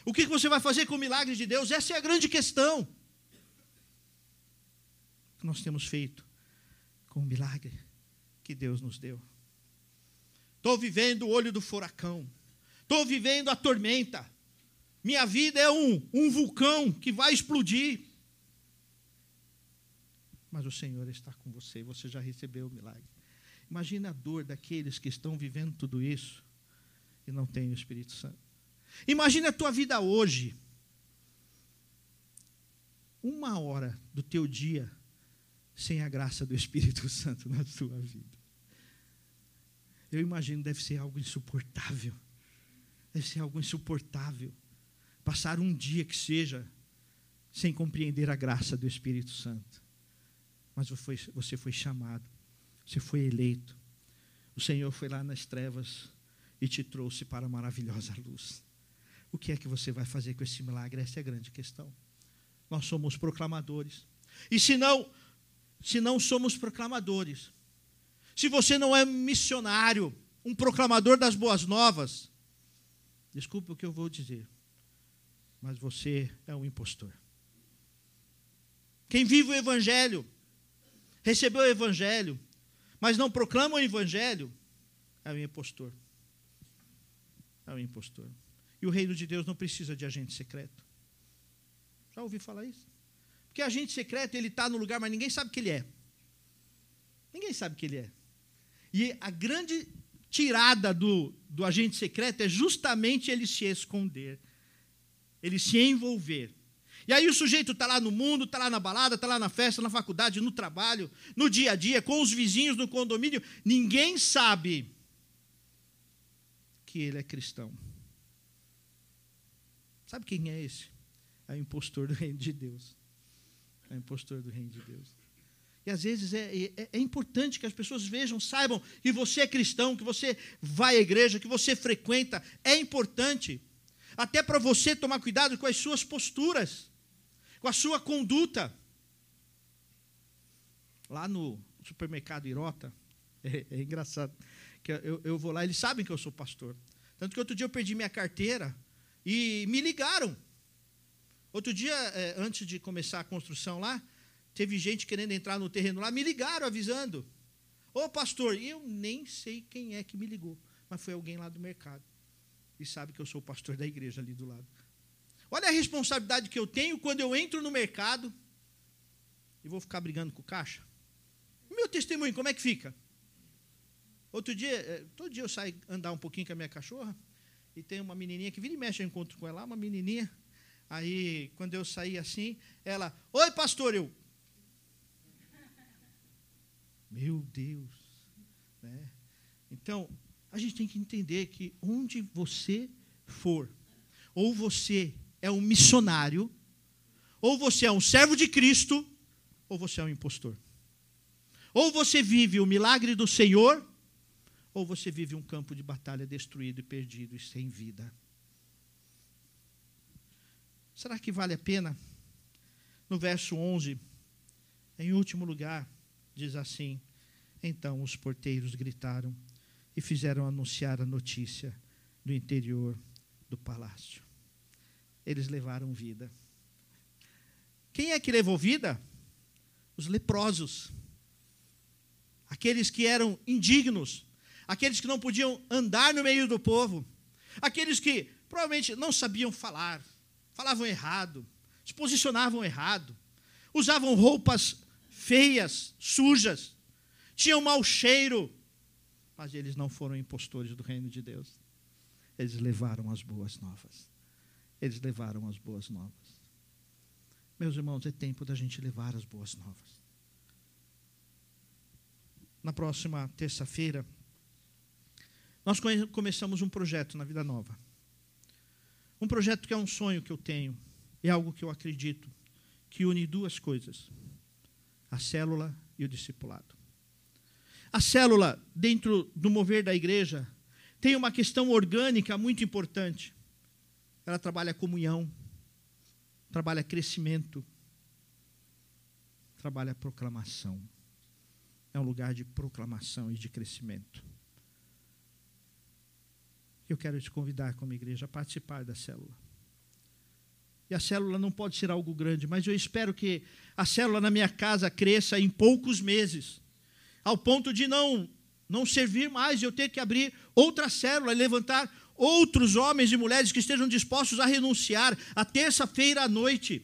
O que, você vai fazer com o milagre de Deus? Essa é a grande questão. O que nós temos feito com o milagre que Deus nos deu? Estou vivendo o olho do furacão. Estou vivendo a tormenta. Minha vida é um, um vulcão que vai explodir. Mas o Senhor está com você, você já recebeu o milagre. Imagina a dor daqueles que estão vivendo tudo isso e não tem o Espírito Santo. Imagine a tua vida hoje. Uma hora do teu dia sem a graça do Espírito Santo na tua vida. Eu imagino deve ser algo insuportável. Deve ser algo insuportável. Passar um dia que seja sem compreender a graça do Espírito Santo. Mas você foi chamado, você foi eleito. O Senhor foi lá nas trevas e te trouxe para a maravilhosa luz. O que é que você vai fazer com esse milagre? Essa é a grande questão. Nós somos proclamadores. E se não, se não somos proclamadores, se você não é missionário, um proclamador das boas novas, desculpe o que eu vou dizer, mas você é um impostor. Quem vive o Evangelho, recebeu o Evangelho, mas não proclama o Evangelho, é um impostor. É um impostor. E o reino de Deus não precisa de agente secreto. Já ouvi falar isso? Porque agente secreto, ele está no lugar, mas ninguém sabe que ele é. Ninguém sabe que ele é. E a grande tirada do, do agente secreto é justamente ele se esconder, ele se envolver. E aí o sujeito está lá no mundo, está lá na balada, está lá na festa, na faculdade, no trabalho, no dia a dia, com os vizinhos no condomínio. Ninguém sabe que ele é cristão. Sabe quem é esse? É o impostor do reino de Deus. É o impostor do reino de Deus. E às vezes é, é, é, importante que as pessoas vejam, saibam que você é cristão, que você vai à igreja, que você frequenta. É importante. Até para você tomar cuidado com as suas posturas com a sua conduta. Lá no supermercado Irota, é, é engraçado, que eu, eu vou lá, eles sabem que eu sou pastor. Tanto que outro dia eu perdi minha carteira e me ligaram. Outro dia, é, antes de começar a construção lá, teve gente querendo entrar no terreno lá, me ligaram avisando. Ô pastor, eu nem sei quem é que me ligou, mas foi alguém lá do mercado. E sabe que eu sou o pastor da igreja ali do lado. Olha a responsabilidade que eu tenho quando eu entro no mercado e vou ficar brigando com o caixa. Meu testemunho, como é que fica? Outro dia, eh, todo dia eu saio andar um pouquinho com a minha cachorra e tem uma menininha que vira e mexe, eu encontro com ela, uma menininha. Aí, quando eu saí assim, ela, oi pastor, eu. Meu Deus. Né? Então, a gente tem que entender que onde você for, ou você é um missionário, ou você é um servo de Cristo, ou você é um impostor. Ou você vive o milagre do Senhor, ou você vive um campo de batalha destruído e perdido e sem vida. Será que vale a pena? No verso 11, em último lugar, diz assim: Então os porteiros gritaram e fizeram anunciar a notícia do interior do palácio eles levaram vida. Quem é que levou vida? Os leprosos. Aqueles que eram indignos, aqueles que não podiam andar no meio do povo, aqueles que provavelmente não sabiam falar, falavam errado, se posicionavam errado, usavam roupas feias, sujas, tinham mau cheiro, mas eles não foram impostores do reino de Deus. Eles levaram as boas novas eles levaram as boas novas. Meus irmãos, é tempo da gente levar as boas novas. Na próxima terça-feira, nós começamos um projeto na Vida Nova. Um projeto que é um sonho que eu tenho, é algo que eu acredito, que une duas coisas: a célula e o discipulado. A célula, dentro do mover da igreja, tem uma questão orgânica muito importante ela trabalha comunhão, trabalha crescimento, trabalha proclamação. É um lugar de proclamação e de crescimento. Eu quero te convidar como igreja a participar da célula. E a célula não pode ser algo grande, mas eu espero que a célula na minha casa cresça em poucos meses, ao ponto de não não servir mais, eu ter que abrir outra célula e levantar outros homens e mulheres que estejam dispostos a renunciar a terça-feira à noite.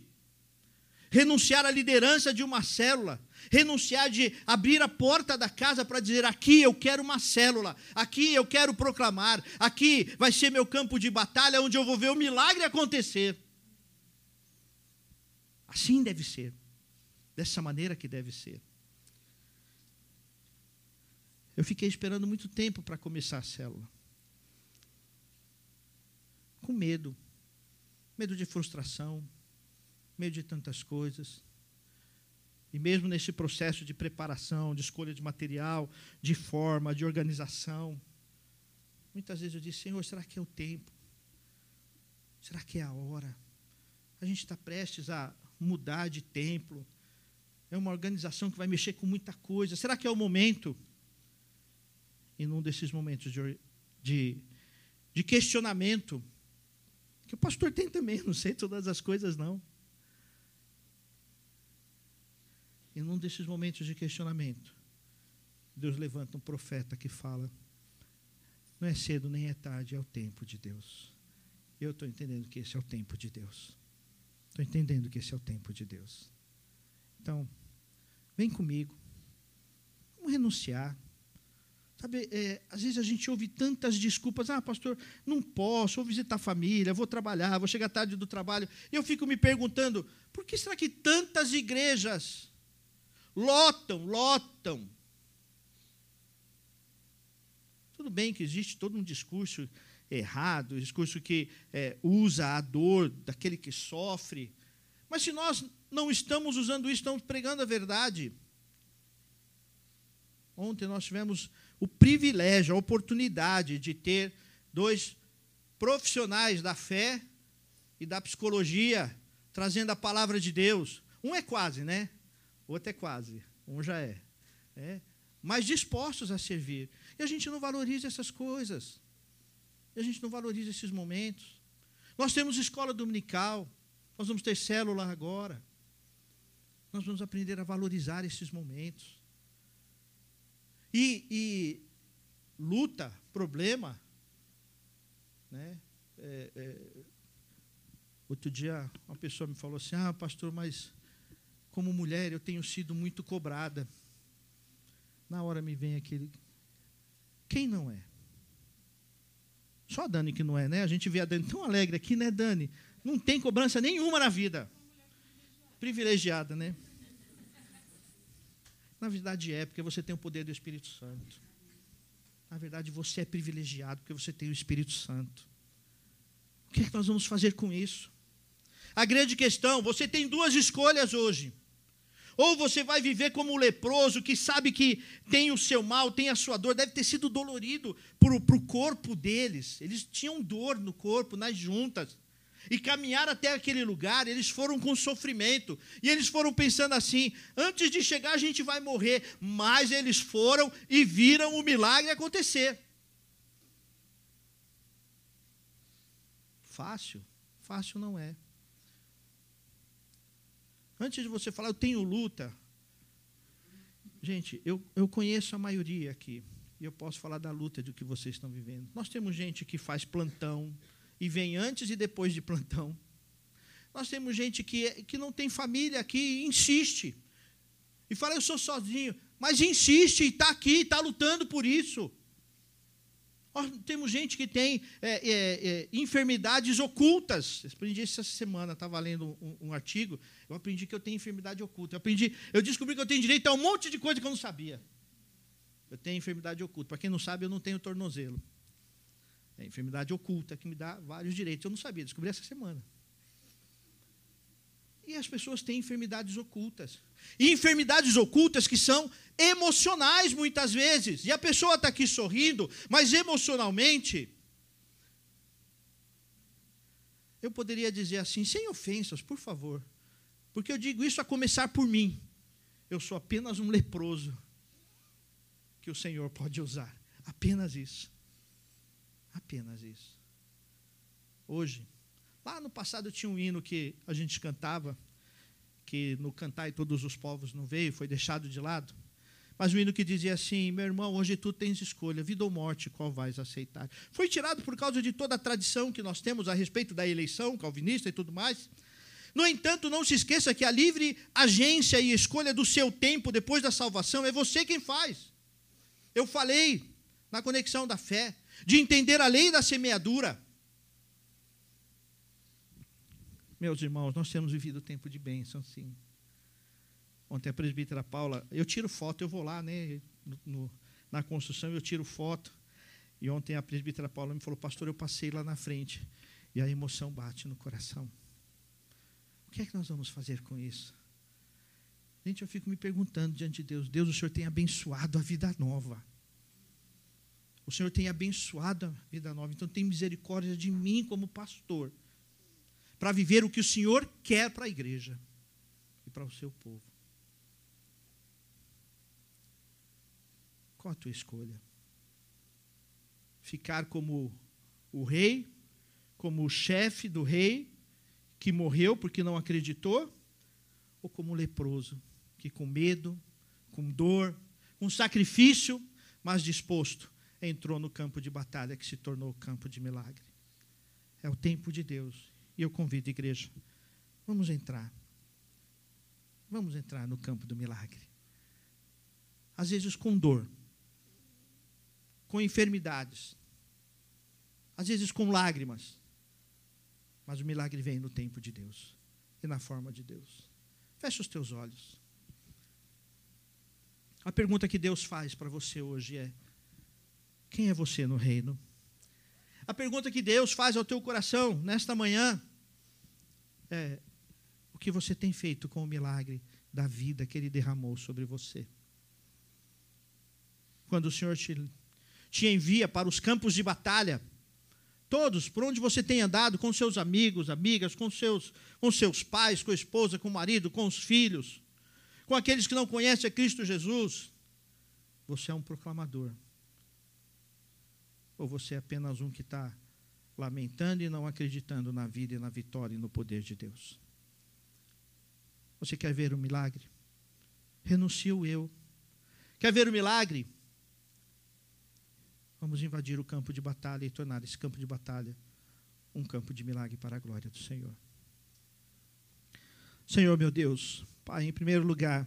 renunciar à liderança de uma célula, renunciar de abrir a porta da casa para dizer: aqui eu quero uma célula, aqui eu quero proclamar, aqui vai ser meu campo de batalha onde eu vou ver o milagre acontecer. Assim deve ser, dessa maneira que deve ser. Eu fiquei esperando muito tempo para começar a célula. Com medo. Medo de frustração, medo de tantas coisas. E mesmo nesse processo de preparação, de escolha de material, de forma, de organização, muitas vezes eu disse: Senhor, será que é o tempo? Será que é a hora? A gente está prestes a mudar de templo. É uma organização que vai mexer com muita coisa. Será que é o momento? E num desses momentos de, de, de questionamento, que o pastor tem também, não sei todas as coisas, não. E num desses momentos de questionamento, Deus levanta um profeta que fala: não é cedo nem é tarde, é o tempo de Deus. Eu estou entendendo que esse é o tempo de Deus. Estou entendendo que esse é o tempo de Deus. Então, vem comigo. Vamos renunciar. Sabe, é, às vezes a gente ouve tantas desculpas. Ah, pastor, não posso, vou visitar a família, vou trabalhar, vou chegar tarde do trabalho. Eu fico me perguntando, por que será que tantas igrejas lotam, lotam. Tudo bem que existe todo um discurso errado, discurso que é, usa a dor daquele que sofre. Mas se nós não estamos usando isso, estamos pregando a verdade. Ontem nós tivemos o privilégio, a oportunidade de ter dois profissionais da fé e da psicologia trazendo a palavra de Deus. Um é quase, né? outro é quase, um já é. é. Mas dispostos a servir. E a gente não valoriza essas coisas. E a gente não valoriza esses momentos. Nós temos escola dominical, nós vamos ter célula agora. Nós vamos aprender a valorizar esses momentos. E, e luta, problema, né? É, é, outro dia uma pessoa me falou assim: Ah, pastor, mas como mulher, eu tenho sido muito cobrada. Na hora me vem aquele. Quem não é? Só a Dani que não é, né? A gente vê a Dani tão alegre aqui, né, Dani? Não tem cobrança nenhuma na vida. Privilegiada, né? Na verdade é, porque você tem o poder do Espírito Santo. Na verdade, você é privilegiado porque você tem o Espírito Santo. O que, é que nós vamos fazer com isso? A grande questão, você tem duas escolhas hoje. Ou você vai viver como um leproso que sabe que tem o seu mal, tem a sua dor, deve ter sido dolorido para o corpo deles. Eles tinham dor no corpo, nas juntas. E caminhar até aquele lugar, eles foram com sofrimento. E eles foram pensando assim: antes de chegar a gente vai morrer. Mas eles foram e viram o milagre acontecer. Fácil? Fácil não é. Antes de você falar, eu tenho luta. Gente, eu, eu conheço a maioria aqui. E eu posso falar da luta do que vocês estão vivendo. Nós temos gente que faz plantão e vem antes e depois de plantão. Nós temos gente que, que não tem família aqui e insiste. E fala, eu sou sozinho. Mas insiste e está aqui, está lutando por isso. Nós temos gente que tem é, é, é, enfermidades ocultas. Eu aprendi essa semana, estava lendo um, um, artigo. Eu aprendi que eu tenho enfermidade oculta. Eu aprendi, eu descobri que eu tenho direito a um monte de coisa que eu não sabia. Eu tenho enfermidade oculta. Para quem não sabe, eu não tenho tornozelo. É enfermidade oculta que me dá vários direitos. Eu não sabia, descobri essa semana. E as pessoas têm enfermidades ocultas. E enfermidades ocultas que são emocionais muitas vezes. E a pessoa está aqui sorrindo, mas emocionalmente. Eu poderia dizer assim, sem ofensas, por favor. Porque eu digo isso a começar por mim. Eu sou apenas um leproso que o Senhor pode usar. Apenas isso. Apenas isso. Hoje, Lá no passado tinha um hino que a gente cantava, que no cantar e todos os povos não veio, foi deixado de lado. Mas o hino que dizia assim: Meu irmão, hoje tu tens escolha, vida ou morte, qual vais aceitar? Foi tirado por causa de toda a tradição que nós temos a respeito da eleição calvinista e tudo mais. No entanto, não se esqueça que a livre agência e escolha do seu tempo depois da salvação é você quem faz. Eu falei na conexão da fé, de entender a lei da semeadura. Meus irmãos, nós temos vivido tempo de bênção, sim. Ontem a presbítera Paula, eu tiro foto, eu vou lá, né, no, na construção, eu tiro foto. E ontem a presbítera Paula me falou, pastor, eu passei lá na frente. E a emoção bate no coração. O que é que nós vamos fazer com isso? Gente, eu fico me perguntando diante de Deus: Deus, o Senhor tem abençoado a vida nova. O Senhor tem abençoado a vida nova. Então, tem misericórdia de mim como pastor, para viver o que o Senhor quer para a igreja e para o seu povo. Qual a tua escolha? Ficar como o rei, como o chefe do rei, que morreu porque não acreditou, ou como o leproso, que com medo, com dor, com sacrifício, mas disposto entrou no campo de batalha que se tornou o campo de milagre. É o tempo de Deus. E eu convido a igreja, vamos entrar. Vamos entrar no campo do milagre. Às vezes com dor, com enfermidades, às vezes com lágrimas. Mas o milagre vem no tempo de Deus e na forma de Deus. Feche os teus olhos. A pergunta que Deus faz para você hoje é: quem é você no reino? A pergunta que Deus faz ao teu coração nesta manhã é: o que você tem feito com o milagre da vida que Ele derramou sobre você? Quando o Senhor te, te envia para os campos de batalha, todos, por onde você tem andado, com seus amigos, amigas, com seus, com seus pais, com a esposa, com o marido, com os filhos, com aqueles que não conhecem a Cristo Jesus, você é um proclamador ou você é apenas um que está lamentando e não acreditando na vida e na vitória e no poder de Deus? Você quer ver o milagre? Renuncia o eu. Quer ver o milagre? Vamos invadir o campo de batalha e tornar esse campo de batalha um campo de milagre para a glória do Senhor. Senhor meu Deus, Pai, em primeiro lugar,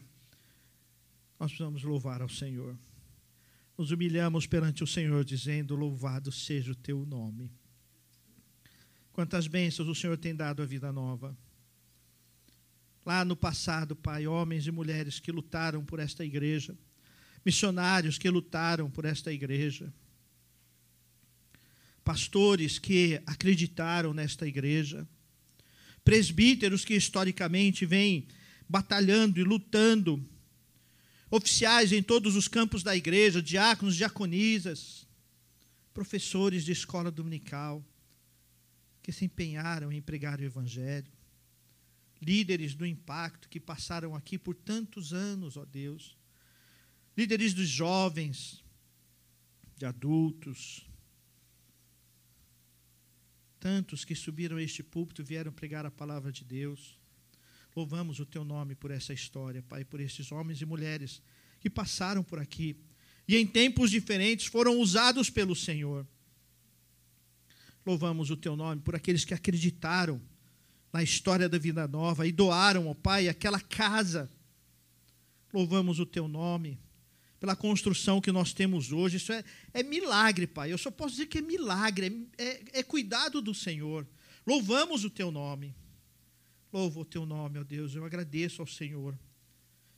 nós precisamos louvar ao Senhor nos humilhamos perante o Senhor, dizendo: Louvado seja o teu nome. Quantas bênçãos o Senhor tem dado à vida nova. Lá no passado, Pai, homens e mulheres que lutaram por esta igreja, missionários que lutaram por esta igreja, pastores que acreditaram nesta igreja, presbíteros que historicamente vêm batalhando e lutando oficiais em todos os campos da igreja, diáconos, diaconisas, professores de escola dominical, que se empenharam em pregar o Evangelho, líderes do impacto que passaram aqui por tantos anos, ó Deus, líderes dos jovens, de adultos, tantos que subiram a este púlpito e vieram pregar a palavra de Deus. Louvamos o teu nome por essa história, Pai, por esses homens e mulheres que passaram por aqui e em tempos diferentes foram usados pelo Senhor. Louvamos o teu nome por aqueles que acreditaram na história da vida nova e doaram, ó Pai, aquela casa. Louvamos o teu nome pela construção que nós temos hoje. Isso é, é milagre, Pai. Eu só posso dizer que é milagre, é, é, é cuidado do Senhor. Louvamos o teu nome. Louvo o teu nome, ó Deus. Eu agradeço ao Senhor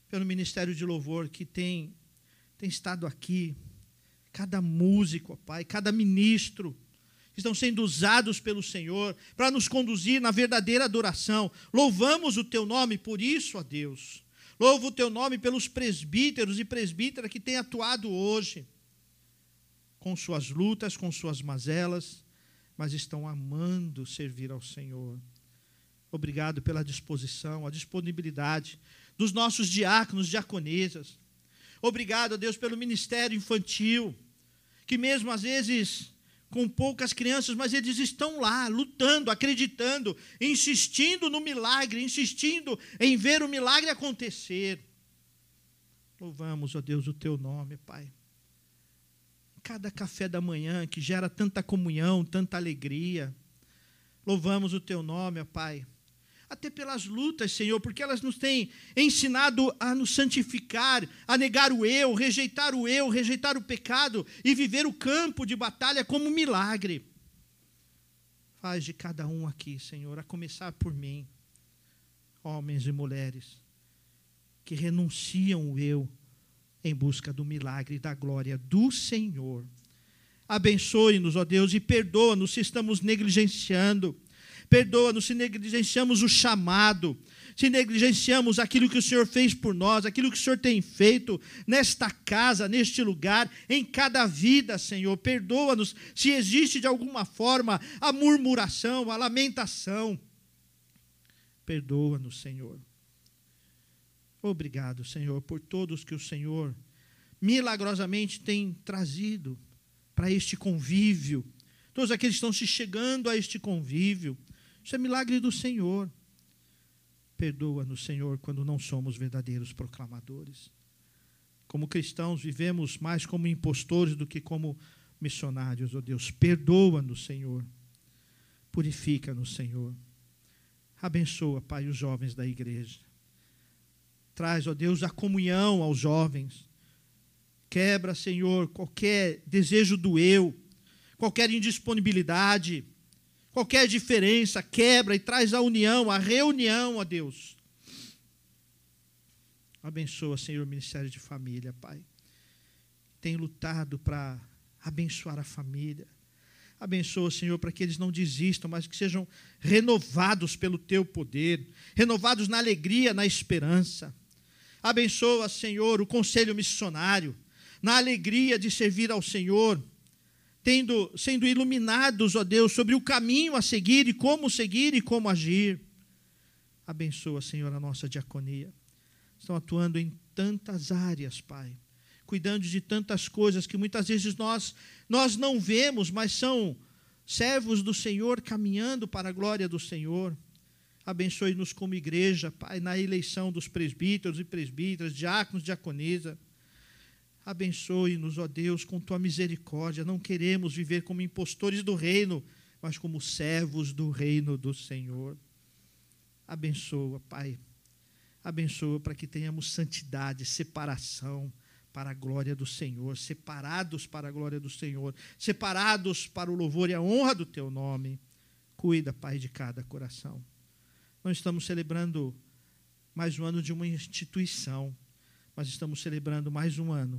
pelo ministério de louvor que tem, tem estado aqui. Cada músico, ó Pai, cada ministro estão sendo usados pelo Senhor para nos conduzir na verdadeira adoração. Louvamos o teu nome por isso, ó Deus. Louvo o teu nome pelos presbíteros e presbíteras que têm atuado hoje, com suas lutas, com suas mazelas, mas estão amando servir ao Senhor. Obrigado pela disposição, a disponibilidade dos nossos diáconos, diaconesas. Obrigado, Deus, pelo ministério infantil, que mesmo às vezes com poucas crianças, mas eles estão lá, lutando, acreditando, insistindo no milagre, insistindo em ver o milagre acontecer. Louvamos, ó Deus, o teu nome, Pai. Cada café da manhã que gera tanta comunhão, tanta alegria. Louvamos o teu nome, ó Pai até pelas lutas, Senhor, porque elas nos têm ensinado a nos santificar, a negar o eu, rejeitar o eu, rejeitar o pecado e viver o campo de batalha como um milagre. Faz de cada um aqui, Senhor, a começar por mim, homens e mulheres, que renunciam o eu em busca do milagre e da glória do Senhor. Abençoe-nos, ó Deus, e perdoa-nos se estamos negligenciando Perdoa-nos se negligenciamos o chamado, se negligenciamos aquilo que o Senhor fez por nós, aquilo que o Senhor tem feito nesta casa, neste lugar, em cada vida, Senhor. Perdoa-nos se existe de alguma forma a murmuração, a lamentação. Perdoa-nos, Senhor. Obrigado, Senhor, por todos que o Senhor milagrosamente tem trazido para este convívio. Todos aqueles que estão se chegando a este convívio. Isso é milagre do Senhor. Perdoa-nos, Senhor, quando não somos verdadeiros proclamadores. Como cristãos, vivemos mais como impostores do que como missionários, ó oh Deus. Perdoa-nos, Senhor. Purifica-nos, Senhor. Abençoa, Pai, os jovens da igreja. Traz, ó oh Deus, a comunhão aos jovens. Quebra, Senhor, qualquer desejo do eu, qualquer indisponibilidade qualquer diferença, quebra e traz a união, a reunião, ó Deus. Abençoa, Senhor, o ministério de família, Pai. Tem lutado para abençoar a família. Abençoa, Senhor, para que eles não desistam, mas que sejam renovados pelo teu poder, renovados na alegria, na esperança. Abençoa, Senhor, o conselho missionário, na alegria de servir ao Senhor tendo, sendo iluminados, ó Deus, sobre o caminho a seguir e como seguir e como agir. Abençoa, Senhor, a nossa diaconia. Estão atuando em tantas áreas, Pai, cuidando de tantas coisas que muitas vezes nós, nós não vemos, mas são servos do Senhor caminhando para a glória do Senhor. Abençoe-nos como igreja, Pai, na eleição dos presbíteros e presbíteras, diáconos, diaconisa. Abençoe-nos, ó Deus, com tua misericórdia. Não queremos viver como impostores do reino, mas como servos do reino do Senhor. Abençoa, Pai. Abençoa para que tenhamos santidade, separação para a glória do Senhor, separados para a glória do Senhor, separados para o louvor e a honra do teu nome. Cuida, Pai, de cada coração. Nós estamos celebrando mais um ano de uma instituição, mas estamos celebrando mais um ano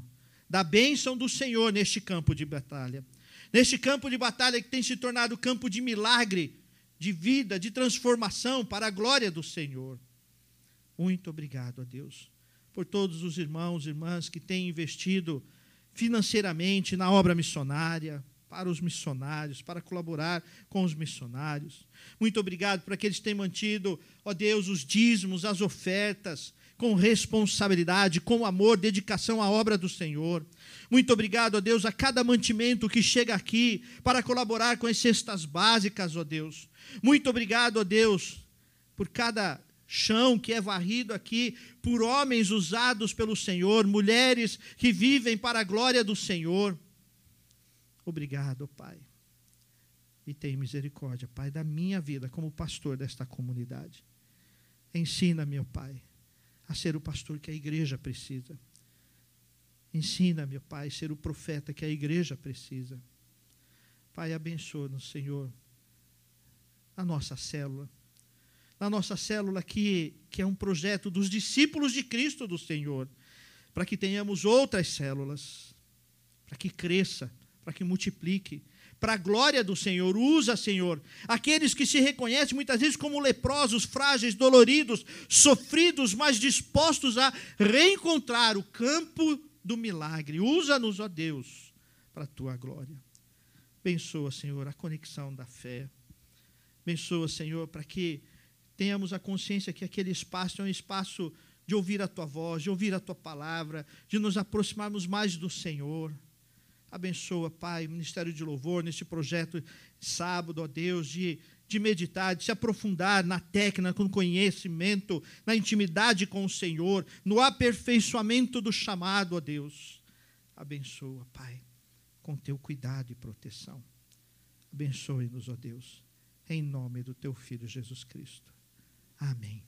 da bênção do Senhor neste campo de batalha. Neste campo de batalha que tem se tornado campo de milagre, de vida, de transformação para a glória do Senhor. Muito obrigado a Deus por todos os irmãos e irmãs que têm investido financeiramente na obra missionária, para os missionários, para colaborar com os missionários. Muito obrigado por aqueles que têm mantido, ó Deus, os dízimos, as ofertas, com responsabilidade, com amor, dedicação à obra do Senhor. Muito obrigado, ó Deus, a cada mantimento que chega aqui para colaborar com as cestas básicas, ó Deus. Muito obrigado, ó Deus, por cada chão que é varrido aqui por homens usados pelo Senhor, mulheres que vivem para a glória do Senhor. Obrigado, Pai. E tem misericórdia, Pai, da minha vida como pastor desta comunidade. Ensina, meu Pai, a ser o pastor que a igreja precisa. Ensina, meu Pai, a ser o profeta que a igreja precisa. Pai, abençoa-nos, Senhor, a nossa célula. Na nossa célula que, que é um projeto dos discípulos de Cristo do Senhor, para que tenhamos outras células, para que cresça, para que multiplique, para a glória do Senhor. Usa, Senhor, aqueles que se reconhecem muitas vezes como leprosos, frágeis, doloridos, sofridos, mas dispostos a reencontrar o campo do milagre. Usa-nos, ó Deus, para a tua glória. Abençoa, Senhor, a conexão da fé. Abençoa, Senhor, para que tenhamos a consciência que aquele espaço é um espaço de ouvir a tua voz, de ouvir a tua palavra, de nos aproximarmos mais do Senhor. Abençoa, Pai, o Ministério de Louvor, neste projeto sábado, ó Deus, de, de meditar, de se aprofundar na técnica, no conhecimento, na intimidade com o Senhor, no aperfeiçoamento do chamado, ó Deus. Abençoa, Pai, com teu cuidado e proteção. Abençoe-nos, ó Deus, em nome do teu Filho Jesus Cristo. Amém.